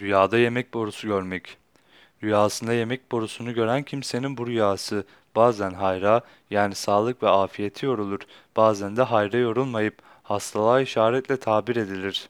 Rüyada yemek borusu görmek. Rüyasında yemek borusunu gören kimsenin bu rüyası bazen hayra yani sağlık ve afiyeti yorulur, bazen de hayra yorulmayıp hastalığa işaretle tabir edilir.